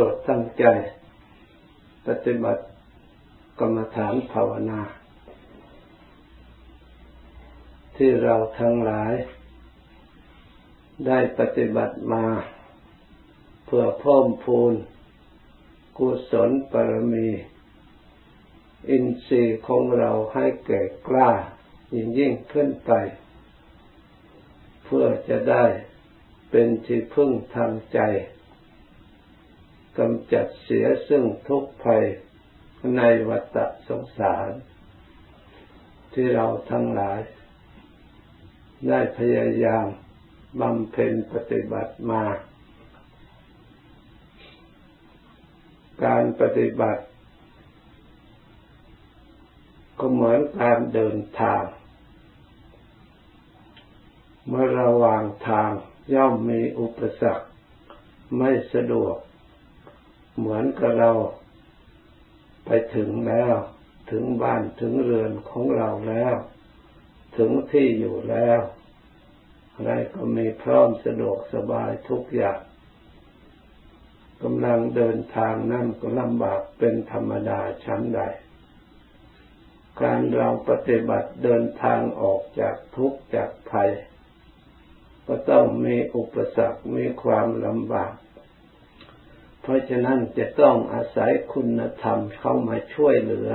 รดตั้งใจ ปฏิบัติกรรมฐานภาวนา ที่เราทั้งหลาย ได้ปฏิบัติมา เพื่อเพิ่มพูน กุศลปรมี อินทรีย์ของเราให้แก่กล้า ยิ่งยิ่งขึ้นไป เพื่อจะได้เป็นที่พึ่งทางใจ กำจัดเสียซึ่งทุกภัยในวัฏสงสาร ที่เราทั้งหลาย ได้พยายามบำเพ็ญปฏิบัติมา การปฏิบัติ ก็เหมือนการเดินทาง เมื่อระหว่างทางย่อมมีอุปสรรคไม่สะดวก เหมือนกับเราไปถึงแล้วถึงบ้านถึงเรือนของเราแล้ว ถึงที่อยู่แล้ว อะไรก็มีพร้อมสะดวกสบายทุกอย่างกำลังเดินทางนั่นก็ลำบากเป็นธรรมดาชั้นใด การเราปฏิบัติเดินทางออกจากทุกข์จากภัย ก็ต้องมีอุปสรรคมีความลำบาก เพราะฉะนั้นจะต้องอาศัยคุณธรรมเข้ามาช่วยเหลือ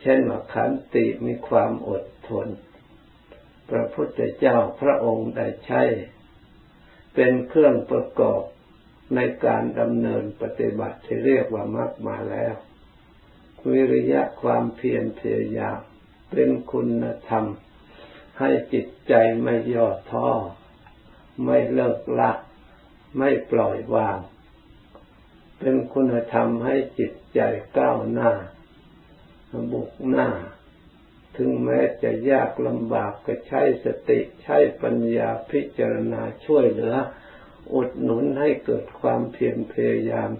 เช่นว่าขันติมีความอดทน พระพุทธเจ้าพระองค์ได้ใช้ เป็นเครื่องประกอบในการดำเนินปฏิบัติที่เรียกว่ามรรคมาแล้ว วิริยะความเพียรพยายามเป็นคุณธรรม ให้จิตใจไม่ย่อท้อ ไม่เลิกละ ไม่ปล่อยวาง เป็นคุณธรรมให้จิตใจก้าวหน้าบุกหน้า ถึงแม้จะยากลำบากก็ใช้สติใช้ปัญญาพิจารณาช่วยเหลือ อุดหนุนให้เกิดความเพียรพยายาม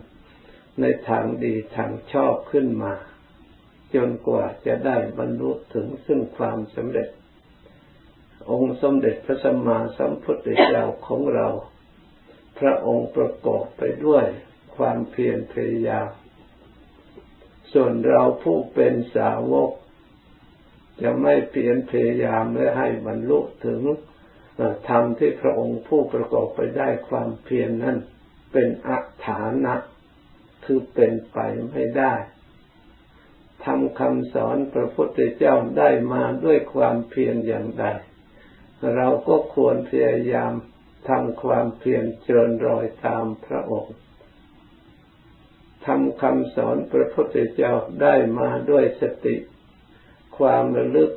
ในทางดีทางชอบขึ้นมา จนกว่าจะได้บรรลุถึงซึ่งความสำเร็จ องค์สมเด็จพระสัมมาสัมพุทธเจ้าของเรา พระองค์ประกอบไปด้วย ความเพียรพยายามส่วนเราผู้เป็นสาวก จะไม่เพียรพยายามและให้บรรลุถึงธรรมที่พระองค์ผู้ประกอบไปได้ความเพียรนนั้นเป็นอัฐานะคือเป็นไปไม่ได้ทำคำสอนพระพุทธเจ้าได้มาด้วยความเพียรอย่างใด เราก็ควรพยายามทำความเพียรเจริญรอยตามพระองค์ คำสอนพระพุทธเจ้าได้มาด้วยสติ ความระลึก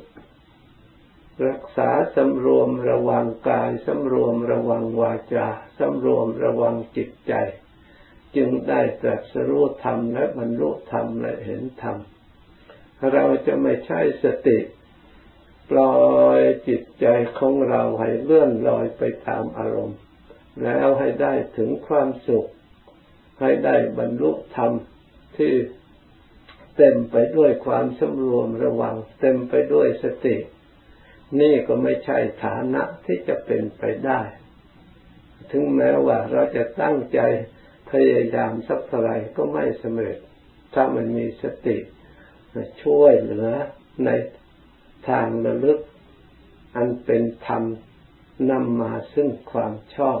รักษาสำรวมระวังกายสำรวมระวังวาจาสำรวมระวังจิตใจ จึงได้ตรัสรู้ธรรมและบรรลุธรรมและเห็นธรรม เราจะไม่ใช่สติปล่อยจิตใจของเราให้เลื่อนลอยไปตามอารมณ์ แล้วให้ได้ถึงความสุข ให้ได้บรรลุธรรม ที่เต็มไปด้วยความสำรวมระวัง เต็มไปด้วยสติ นี่ก็ไม่ใช่ฐานะที่จะเป็นไปได้ ถึงแม้ว่าเราจะตั้งใจพยายามสักเท่าไรก็ไม่สำเร็จ ถ้ามันมีสติช่วยเหลือในทางระลึก อันเป็นธรรมนำมาซึ่งความชอบ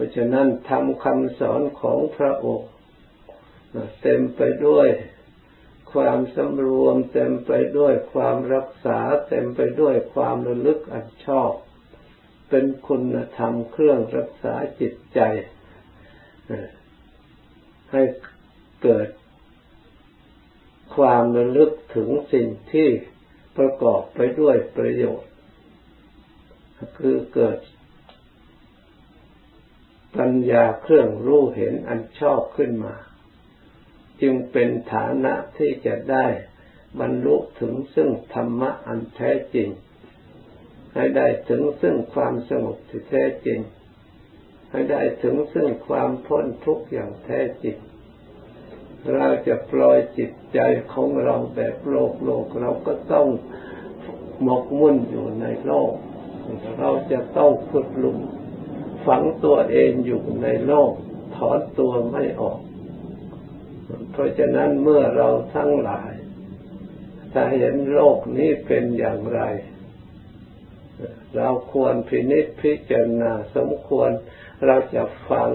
ราะฉะนั้นทำคำสอนของพระองค์เต็มไปด้วยความสำรวม เต็มไปด้วยความรักษา เต็มไปด้วยความระลึกอันชอบ เป็นคุณธรรมเครื่องรักษาจิตใจ ให้เกิดความระลึกถึงสิ่งที่ประกอบไปด้วยประโยชน์ คือเกิด ปัญญาเครื่องรู้เห็นอันชอบขึ้นมา จึงเป็นฐานะที่จะได้บรรลุถึงซึ่งธรรมะอันแท้จริง ให้ได้ถึงซึ่งความสงบที่แท้จริง ให้ได้ถึงซึ่งความพ้นทุกข์อย่างแท้จริง เราจะปล่อยจิตใจของเราแบบโลกโลกเราก็ต้องหมกมุ่นอยู่ในโลก เราจะต้องฝึกลุม ฝังตัวเองอยู่ในโลก ถอนตัวไม่ออก เพราะฉะนั้นเมื่อเราทั้งหลายถ้าเห็นโลกนี้เป็นอย่างไร เราควรพินิจพิจารณาสมควรเราจะฝัง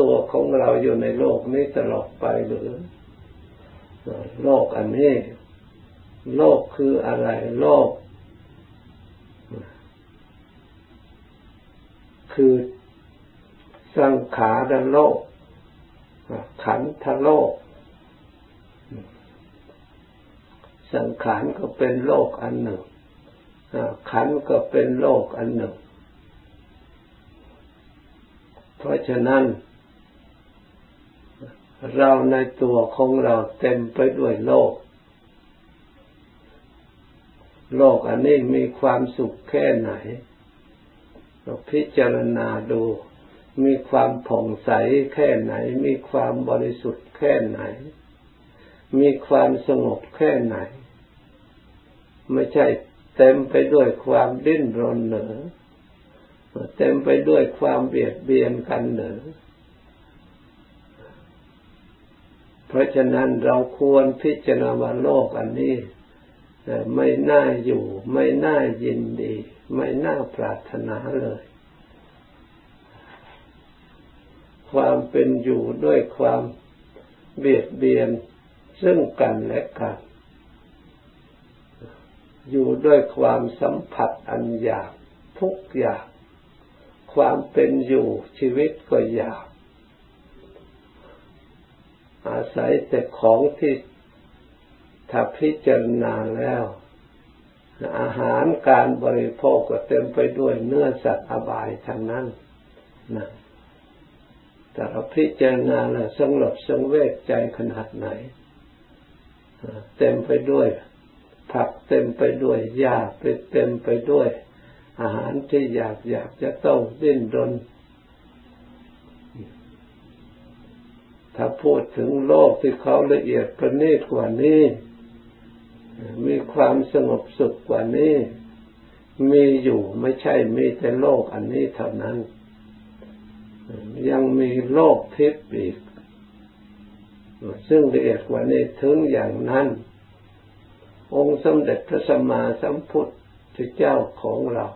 ตัวของเราอยู่ในโลกนี้ตลอดไปหรือ โลกอันนี้ โลกคืออะไร โลก คือ สังขารโลก ขันธโลก สังขารก็เป็นโลกอันหนึ่ง ขันก็เป็นโลกอันหนึ่ง เพราะฉะนั้น เราในตัวของเราเต็มไปด้วยโลก โลกอันนี้มีความสุขแค่ไหนเราพิจารณาดู มีความผ่องใสแค่ไหน มีความบริสุทธิ์แค่ไหน มีความสงบแค่ไหน ไม่ใช่เต็มไปด้วยความดิ้นรนเหนือเต็มไปด้วยความเบียดเบียนกันเหนือเพราะฉะนั้นเราควรพิจารณาว่าโลกอันนี้ไม่น่าอยู่ ไม่น่ายินดี ไม่น่าปรารถนาเลย ความเป็นอยู่ด้วยความเบียดเบียนซึ่งกันและกัน อยู่ด้วยความสัมผัสอันยากทุกอย่าง ความเป็นอยู่ชีวิตก็ยากอาศัยแต่ของที่ถ้าพิจารณาแล้ว อาหารการบริโภคก็เต็มไปด้วยเนื้อสัตว์อบายทั้งนั้นนะ แต่เราพิจารณาแล้วสงบสงเวชใจขนาดไหน เต็มไปด้วย ผักเต็มไปด้วยหญ้าเต็มไปด้วย อาหารที่อยากอยากจะต้องดิ้นรนถ้าพูดถึงโลกที่เขาละเอียดประณีตกว่านี้ มีความสงบสุขกว่านี้ มีอยู่ไม่ใช่มีแต่โลกอันนี้เท่านั้น ยังมีโลกทิพย์อีก ซึ่งละเอียดกว่านี้ถึงอย่างนั้น องค์สมเด็จพระสัมมาสัมพุทธเจ้าของเรา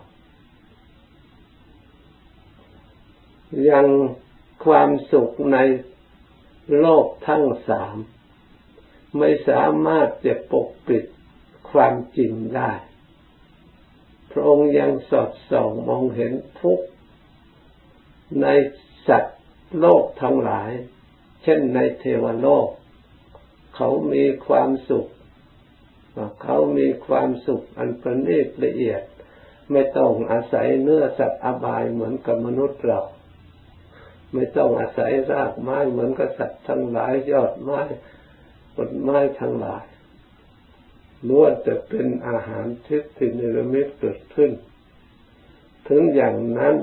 ยังความสุขในโลกทั้งสาม ไม่สามารถจะปกปิดความจริงได้ พระองค์ยังสอดส่องมองเห็นทุก ในสัตว์โลกทั้งหลาย เช่นในเทวโลก เขามีความสุข เขามีความสุขอันประณีตละเอียด ไม่ต้องอาศัยเนื้อสัตว์อบายเหมือนกับมนุษย์เรา ไม่ต้องอาศัยรากไม้เหมือนกับสัตว์ทั้งหลายยอดไม้ผลไม้ทั้งหลายล้วนแต่เป็นอาหารทิพย์ที่นิรมิตเกิดขึ้น ถึงอย่างนั้น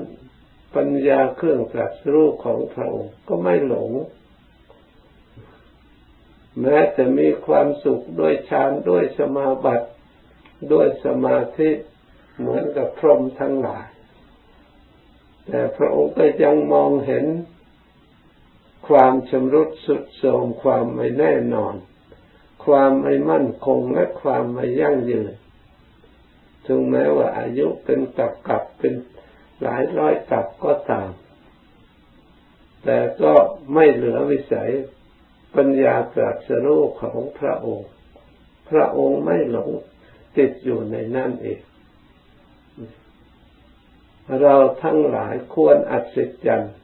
ปัญญาเครื่องตรัสรู้ของพระองค์ก็ไม่หลง แม้แต่มีความสุขด้วยฌานด้วยสมาบัติด้วยสมาธิเหมือนกับพรหมทั้งหลาย แต่พระองค์ก็ยังมองเห็นความชำรุดสุดโทรมความไม่แน่นอน ความไม่มั่นคงและความไม่ยั่งยืนถึงแม้ว่าอายุเป็นกับกับเป็น หลายร้อยกับก็ตาม แต่ก็ไม่เหลือวิสัยปัญญาตรัสรู้ของพระองค์ พระองค์ไม่หลงติดอยู่ในนั่นเองเราทั้งหลายควรอัศจรรย์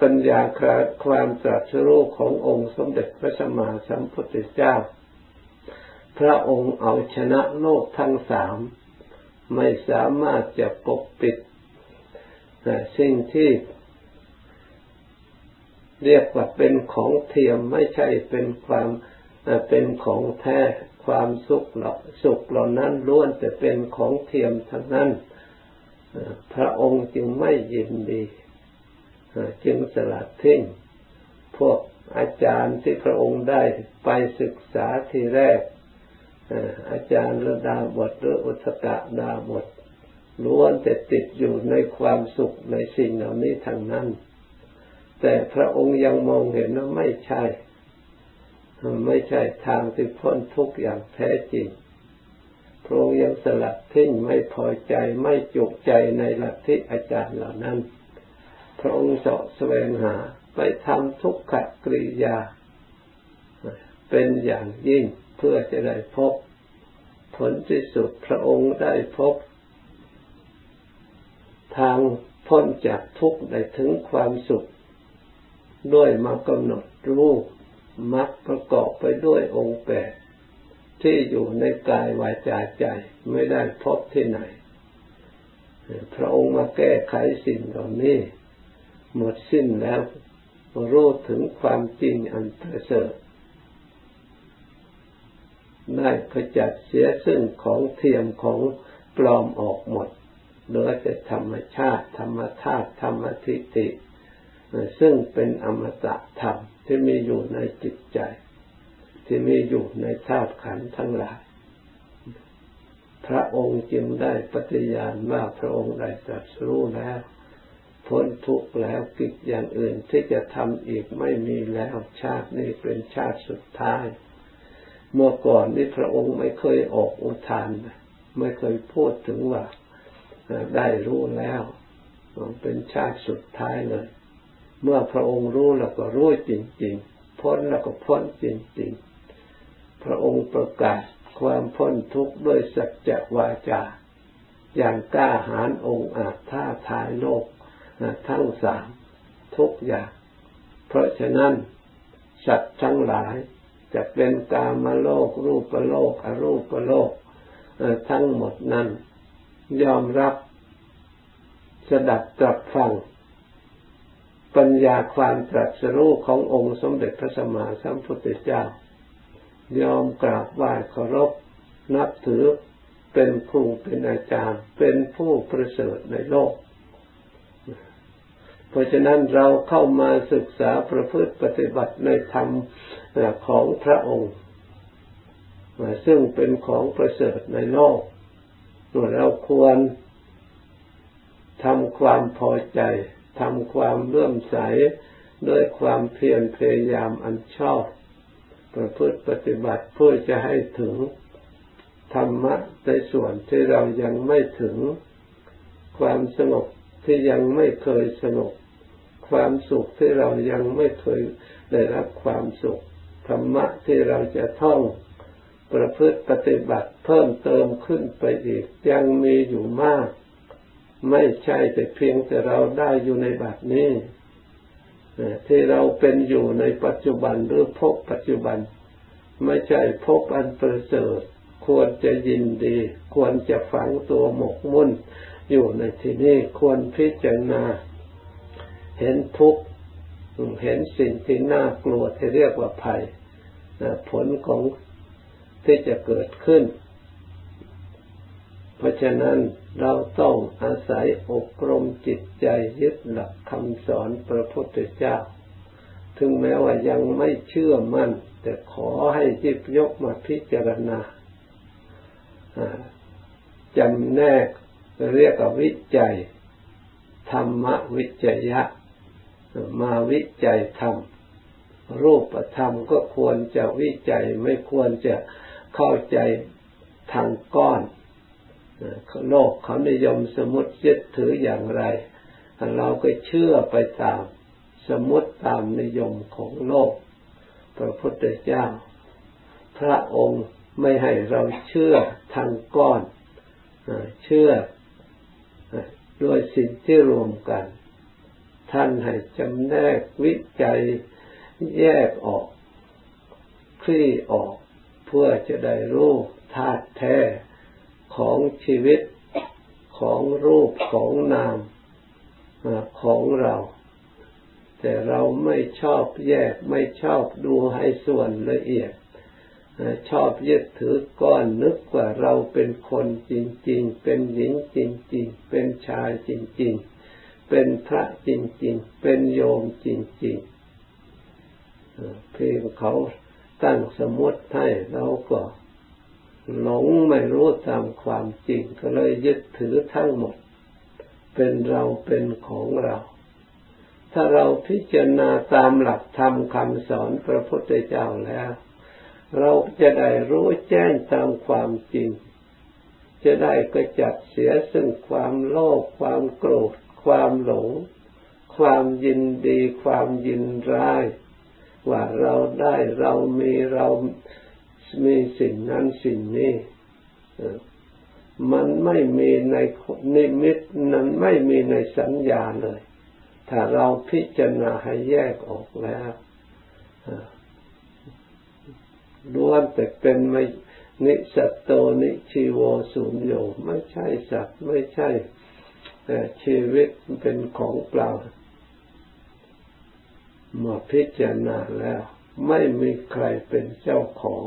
ปัญญาความตรัสรู้ขององค์สมเด็จพระสัมมาสัมพุทธเจ้า พระองค์เอาชนะโลกทั้งสาม ไม่สามารถจะปกปิดสิ่งที่เรียกว่าเป็นของเทียมไม่ใช่เป็นความเป็นของแท้ความสุขหรอสุขเหล่านั้นล้วนแต่เป็นของเทียมทั้งนั้นพระองค์จึงไม่ยินดีจึงสลัดทิ้งพวกอาจารย์ที่พระองค์ได้ไปศึกษาทีแรก อาจารย์ระดาบทหรืออุตกะดาบทล้วนแต่ติดอยู่ในความสุขในสิ่งเหล่านี้ทั้งนั้น แต่พระองค์ยังมองเห็นว่าไม่ใช่ ไม่ใช่ทางที่พ้นทุกข์อย่างแท้จริง พระองค์ยังสลัดทิ้งไม่พอใจไม่จุกใจในหลักทธิอาจารย์เหล่านั้น พระองค์เสาะแสวงหาไปทำทุกขกริยา เป็นอย่างยิ่ง เพื่อจะได้พบ ผลที่สุดพระองค์ได้พบ ทางพ้นจากทุกข์ได้ถึงความสุข ด้วยมากำหนดรูปมักประกอบไปด้วยองค์แปดที่อยู่ในกายวาจาใจไม่ได้พบที่ไหน พระองค์มาแก้ไขสิ่งเหล่านี้ หมดสิ้นแล้วรู้ถึงความจริงอันประเสริฐ ได้ขจัดเสียซึ่งของเทียมของปลอมออกหมดเหลือแต่ธรรมชาติธรรมธาตุธรรมทิฏฐิซึ่งเป็นอมตะธรรมที่มีอยู่ในจิตใจ ที่มีอยู่ในธาตุขันธ์ทั้งหลาย พระองค์จึงได้ปฏิญาณว่าพระองค์ได้ตรัสรู้แล้ว พ้นทุกข์แล้วกิจอย่างอื่นที่จะทำอีกไม่มีแล้วชาตินี้เป็นชาติสุดท้าย เมื่อก่อนนี่พระองค์ไม่เคยออกอุทาน ไม่เคยพูดถึงว่าได้รู้แล้วเป็นชาติสุดท้ายเลย เมื่อพระองค์รู้แล้วก็รู้จริง ๆ พ้นแล้วก็พ้นจริง ๆ พระองค์ประกาศความพ้นทุกข์ด้วยสัจจวาจา อย่างกล้าหาญองค์อาจท่าทายโลกทั้งสามทุกอย่าง เพราะฉะนั้นสัตว์ทั้งหลาย จะเป็นกามโลก รูปโลกอรูปโลกทั้งหมดนั้น ยอมรับสดับตรับฟัง ปัญญาความตรัสรู้ขององค์สมเด็จพระสัมมาสัมพุทธเจ้า ยอมกราบไหว้เคารพ นับถือเป็นครูเป็นอาจารย์ เป็นผู้ประเสริฐในโลก เพราะฉะนั้นเราเข้ามาศึกษาประพฤติปฏิบัติในธรรมของพระองค์ซึ่งเป็นของประเสริฐในโลกเราควรทำความพอใจทำความเลื่อมใสด้วยความเพียรพยายามอันชอบ ประพฤติปฏิบัติเพื่อจะให้ถึงธรรมะในส่วนที่เรายังไม่ถึง ความสงบที่ยังไม่เคยสงบ ความสุขที่เรายังไม่เคยได้รับความสุขธรรมะที่เราจะท่องประพฤติปฏิบัติเพิ่มเติมขึ้นไปอีก ยังมีอยู่มาก ไม่ใช่แต่เพียงแต่เราได้อยู่ในบัดนี้ที่เราเป็นอยู่ในปัจจุบันหรือพบปัจจุบัน ไม่ใช่พบอันประเสริฐควรจะยินดี ควรจะฝังตัวหมกมุ่น อยู่ในที่นี้ควรพิจารณา เห็นทุกข์เห็นสิ่งที่น่ากลัวที่เรียกว่าภัยผลของที่จะเกิดขึ้น เพราะฉะนั้นเราต้องอาศัยอบรมจิตใจยึดหลักคำสอนพระพุทธเจ้า ถึงแม้ว่ายังไม่เชื่อมั่น แต่ขอให้จิบยกมาพิจารณาจำแนกเรียกว่าวิจัย ธรรมวิจยะ มาวิจัยธรรมรูปธรรมก็ควรจะวิจัยไม่ควรจะเข้าใจทางก้อนโลกเขานิยมสมมติยึดถืออย่างไร เราก็เชื่อไปตาม สมมติตามนิยมของโลก พระพุทธเจ้า พระองค์ไม่ให้เราเชื่อทางก้อนเชื่อโดยสิ่งที่รวมกัน ท่านให้จำแนกวิจัยแยกออก คลี่ออก เพื่อจะได้รู้ธาตุแท้ของชีวิตของรูปของนามของเรา แต่เราไม่ชอบแยกไม่ชอบดูให้ส่วนละเอียด ชอบยึดถือก้อนนึกว่าเราเป็นคนจริง ๆ เป็นหญิงจริง ๆ เป็นชายจริง ๆ เป็นพระจริงๆ เป็นโยมจริงๆเพียงเขาตั้งสมมติให้เราก็หลงไม่รู้ตามความจริง ก็เลยยึดถือทั้งหมด เป็นเราเป็นของเรา ถ้าเราพิจารณาตามหลักธรรมคำสอนพระพุทธเจ้าแล้ว เราจะได้รู้แจ้งตามความจริง จะได้กระจัดเสียซึ่งความโลภความโกรธ ความหลง ความยินดี ความยินร้าย ว่าเราได้เรามีเรามีสิ่งนั้นสิ่งนี้มันไม่มีในนิมิตนั้นไม่มีในสัญญาเลย ถ้าเราพิจารณาให้แยกออกแล้วล้วนแต่เป็นไม่นิสัตโตนิชีโวสุญโยไม่ใช่สัตว์ไม่ใช่ ชีวิตเป็นของเปล่าเมื่อพิจารณาแล้ว ไม่มีใครเป็นเจ้าของ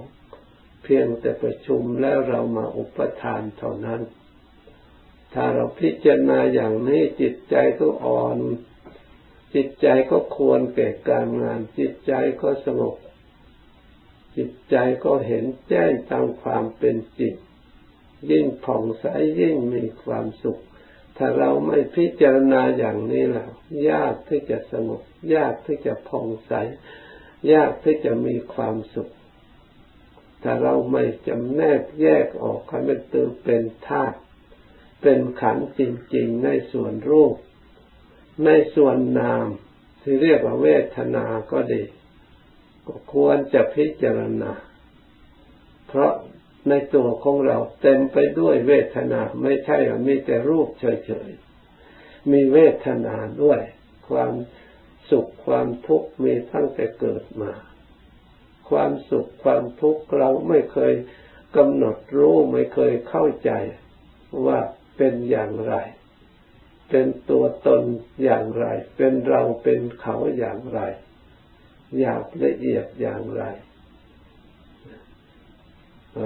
เพียงแต่ประชุมแล้วเรามาอุปทานเท่านั้น ถ้าเราพิจารณาอย่างนี้จิตใจก็อ่อน จิตใจก็ควรแก่การงาน จิตใจก็สงบจิตใจก็เห็นแจ้งตามความเป็นจริงยิ่งผ่องใสยิ่งมีความสุข ถ้าเราไม่พิจารณาอย่างนี้แล้วยากที่จะสงบยากที่จะผ่องใส ยากที่จะมีความสุข ถ้าเราไม่จำแนกแยกออกให้มันตือเป็นธาตุเป็นขันจริงๆ ในส่วนรูป ในส่วนนาม ที่เรียกว่าเวทนาก็ดี ก็ควรจะพิจารณา เพราะ ในตัวของเราเต็มไปด้วยเวทนาไม่ใช่มีแต่รูปเฉยๆ มีเวทนาด้วย ความสุขความทุกข์มีตั้งแต่เกิดมา ความสุขความทุกข์เราไม่เคยกำหนดรู้ไม่เคยเข้าใจว่าเป็นอย่างไร เป็นตัวตนอย่างไร เป็นเราเป็นเขาอย่างไร อยากละเอียดอย่างไร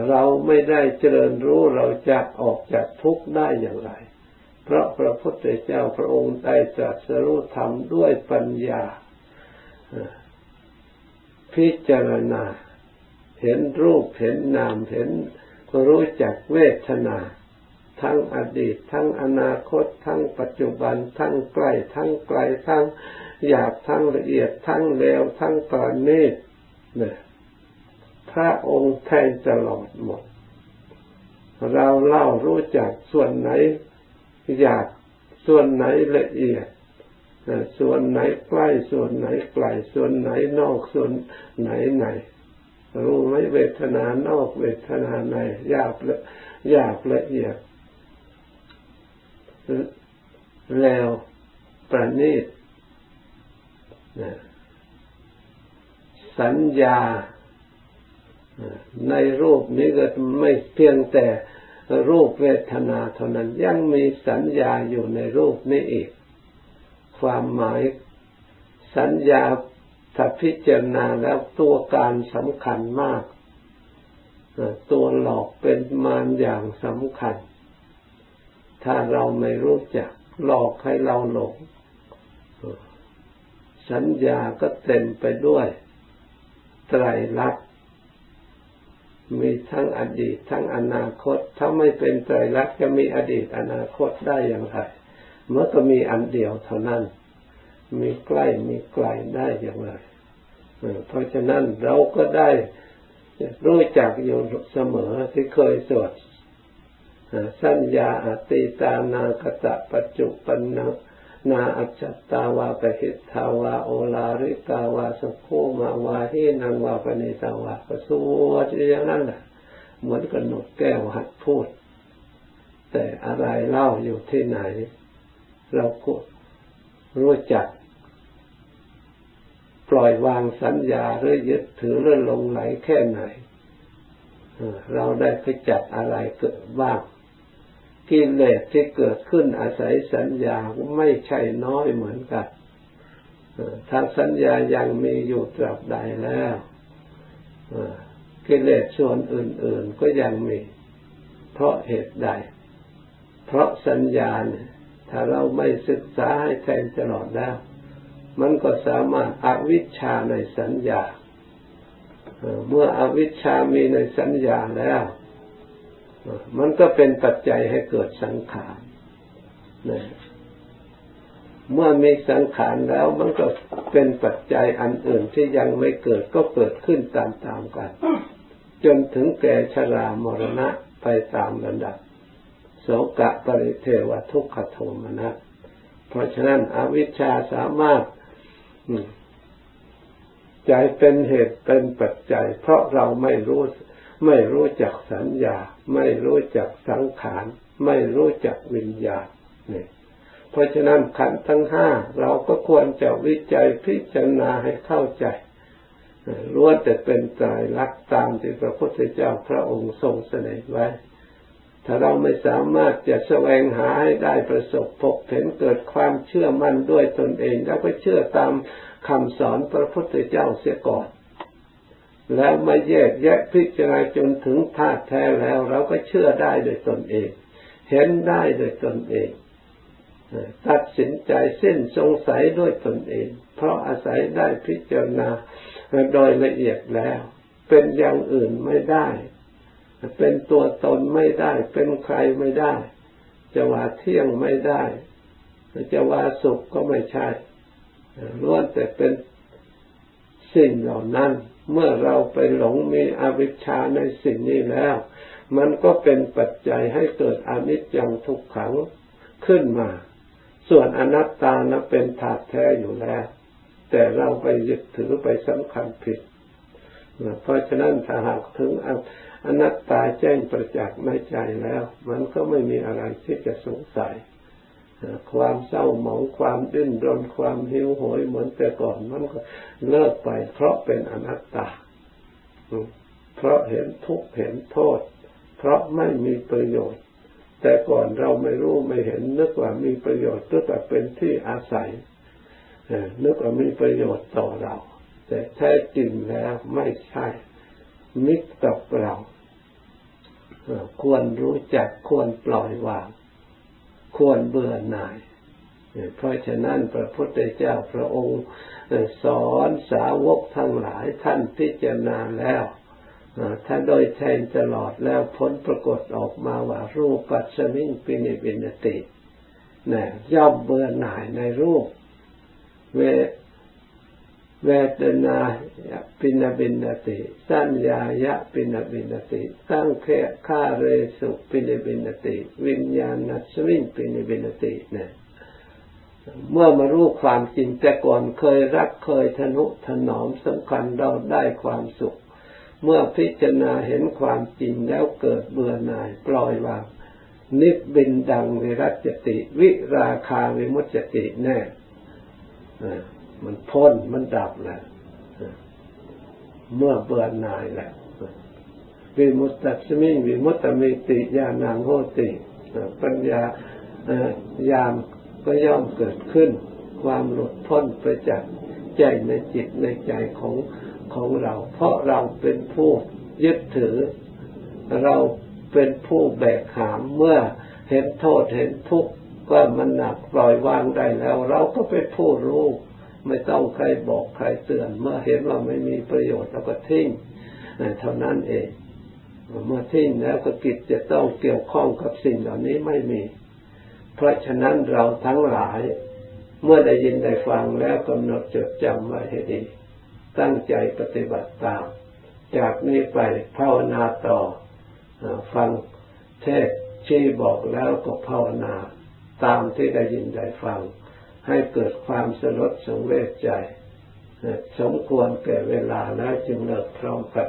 เราไม่ได้เจริญรู้เราจะออกจากทุกข์ได้อย่างไร เพราะพระพุทธเจ้าพระองค์ได้ตรัสรู้ธรรมด้วยปัญญา พิจารณา เห็นรูปเห็นนามเห็นรู้จักเวทนา ทั้งอดีต ทั้งอนาคต ทั้งปัจจุบัน ทั้งใกล้ทั้งไกลทั้งหยาบทั้งละเอียดทั้งเลวทั้งปราณีตเนี่ย ระองค์แทนตลอดหมด เราเล่ารู้จักส่วนไหนหยาบส่วนไหนละเอียดส่วนไหนใกล้ส่วนไหนไกลส่วนไหนนอกส่วนไหนไหน รู้ไหมเวทนานอกเวทนาในยากละยากละเอียดแล้วประณีตสัญญา ในรูปนี้ก็ไม่เพียงแต่รูปเวทนาเท่านั้นยังมีสัญญาอยู่ในรูปนี้อีก ความหมายสัญญาถ้าพิจารณาแล้วตัวการสำคัญมาก ตัวหลอกเป็นมารอย่างสำคัญ ถ้าเราไม่รู้จักหลอกให้เราหลง สัญญาก็เต็มไปด้วย ไตรลักษณ มีทั้งอดีตทั้งอนาคต ถ้าไม่เป็นไตรลักษณ์จะมีอดีตอนาคตได้อย่างไรเมื่อก็มีอันเดียวเท่านั้น มีใกล้มีไกลได้อย่างไรเพราะฉะนั้นเราก็ได้รู้จักอยู่เสมอที่เคยสวดสัญญาอติตานาคตะปัจจุปัน นาอัจจตาวาปหิทาวาโอลาริกาวาสุโคมาวาหินังวาปณิตาวาปสวดอย่างนั้นแหละเหมือนกับนกแก้วหัดพูด แต่อะไรเล่าอยู่ที่ไหน เราก็รู้จัก ปล่อยวางสัญญาหรือยึดถือหรือลงไหลแค่ไหน เราได้ไปจัดอะไรเกิดบ้าง กิเลสที่เกิดขึ้นอาศัยสัญญาไม่ใช่น้อยเหมือนกันถ้าสัญญายังมีอยู่ตราบใดแล้วกิเลสส่วนอื่น ๆ ก็ยังมี เพราะเหตุใด เพราะสัญญาเนี่ยถ้าเราไม่ศึกษาให้แทงตลอดแล้ว มันก็สามารถอวิชชาในสัญญา เมื่ออวิชชามีในสัญญาแล้ว มันก็เป็นปัจจัยให้เกิดสังขารนะเมื่อมีสังขารแล้วมันก็เป็นปัจจัยอันอื่นที่ยังไม่เกิดก็เกิดขึ้นตามๆกัน จนถึงแก่ชรามรณะไปตามระดับโสกะปริเทวทุกขโทมนะเพราะฉะนั้นอวิชชาสามารถใจเป็นเหตุเป็นปัจจัย เพราะเราไม่รู้ ไม่รู้จักสัญญา ไม่รู้จักสังขาร ไม่รู้จักวิญญาณเนี่ยเพราะฉะนั้นขันทั้งห้าเราก็ควรจะวิจัยพิจารณาให้เข้าใจล้วนแต่เป็นตายรักตามที่พระพุทธเจ้าพระองค์ทรงเสนอไว้ ถ้าเราไม่สามารถจะแสวงหาให้ได้ประสบพบเห็นเกิดความเชื่อมั่นด้วยตนเอง แล้วก็เชื่อตามคำสอนพระพุทธเจ้าเสียก่อน แล้วมาแยกแยะพิจารณาจนถึงธาตุแท้แล้ว เราก็เชื่อได้โดยตนเอง เห็นได้โดยตนเอง ตัดสินใจสิ้นสงสัยด้วยตนเอง เพราะอาศัยได้พิจารณาโดยละเอียดแล้ว เป็นอย่างอื่นไม่ได้ เป็นตัวตนไม่ได้ เป็นใครไม่ได้ จะว่าเที่ยงไม่ได้ จะว่าสุขก็ไม่ใช่ล้วนแต่เป็นสิ่งเหล่านั้น เมื่อเราไปหลงมีอวิชชาในสิ่งนี้แล้ว มันก็เป็นปัจจัยให้เกิดอนิจจังทุกขังขึ้นมา ส่วนอนัตตานะเป็นถาดแท้อยู่แล้ว แต่เราไปยึดถือไปสำคัญผิด เพราะฉะนั้นถ้าหากถึงอนัตตาแจ้งประจักษ์ในใจแล้ว มันก็ไม่มีอะไรที่จะสงสัย ความเศร้าหมองความดิ้นรนความหิวโหยเหมือนแต่ก่อนมันก็เลิกไป เพราะเป็นอนัตตา เพราะเห็นทุกข์เห็นโทษ เพราะไม่มีประโยชน์ แต่ก่อนเราไม่รู้ไม่เห็นนึกว่ามีประโยชน์นึกว่าเป็นที่อาศัยนึกว่ามีประโยชน์ต่อเรา แต่แท้จริงแล้วไม่ใช่มิตรกับเรา ควรรู้จักควรปล่อยวาง ควรเบื่อหน่าย เพราะฉะนั้นพระพุทธเจ้าพระองค์สอนสาวกทั้งหลายท่านพิจารณาแล้วถ้าโดยแทนตลอดแล้วผลปรากฏออกมาว่ารูปปัสมิงปินิบินตินะย่อมเบื่อหน่ายในรูป เว เวทนาปินบินติ สัญญายะปินบินติสังเคคาเรสุปินบินติ วิญญาณสวิงปินบินติเนี่ยเมื่อมารู้ความจริงแต่ก่อนเคยรักเคยทนุถนอมสำคัญเราได้ความสุข เมื่อพิจารณาเห็นความจริงแล้วเกิดเบื่อหน่ายปล่อยวางนิบบินดังวิรัจติ วิราคาวิมุตติแน่ มันพ้นมันดับแหละเมื่อเบื่อหน่ายแหละวิมุตติสมิงวิมุตตมิติญาณังโหติปัญญาญาณก็ย่อมเกิดขึ้น ความหลุดพ้นไปจากใจในจิตในใจของของเรา เพราะเราเป็นผู้ยึดถือ เราเป็นผู้แบกหามเมื่อเห็นโทษเห็นทุกข์ว่ามันหนักปล่อยวางได้แล้ว เราก็เป็นผู้รู้ ไม่ต้องใครบอกใครเตือน เมื่อเห็นว่าไม่มีประโยชน์เราก็ทิ้งเท่านั้นเองเมื่อทิ้งแล้วก็กิจจะต้องเกี่ยวข้องกับสิ่งเหล่านี้ไม่มี เพราะฉะนั้นเราทั้งหลาย เมื่อได้ยินได้ฟังแล้วกำหนดจดจำไว้ให้ดี ตั้งใจปฏิบัติตาม จากนี้ไปภาวนาต่อฟังเทศชี้บอกแล้วก็ภาวนา ตามที่ได้ยินได้ฟัง ให้เกิดความสลดสังเวชใจ สมควรแก่เวลาแล้วจึงเลิกพร้อมกัน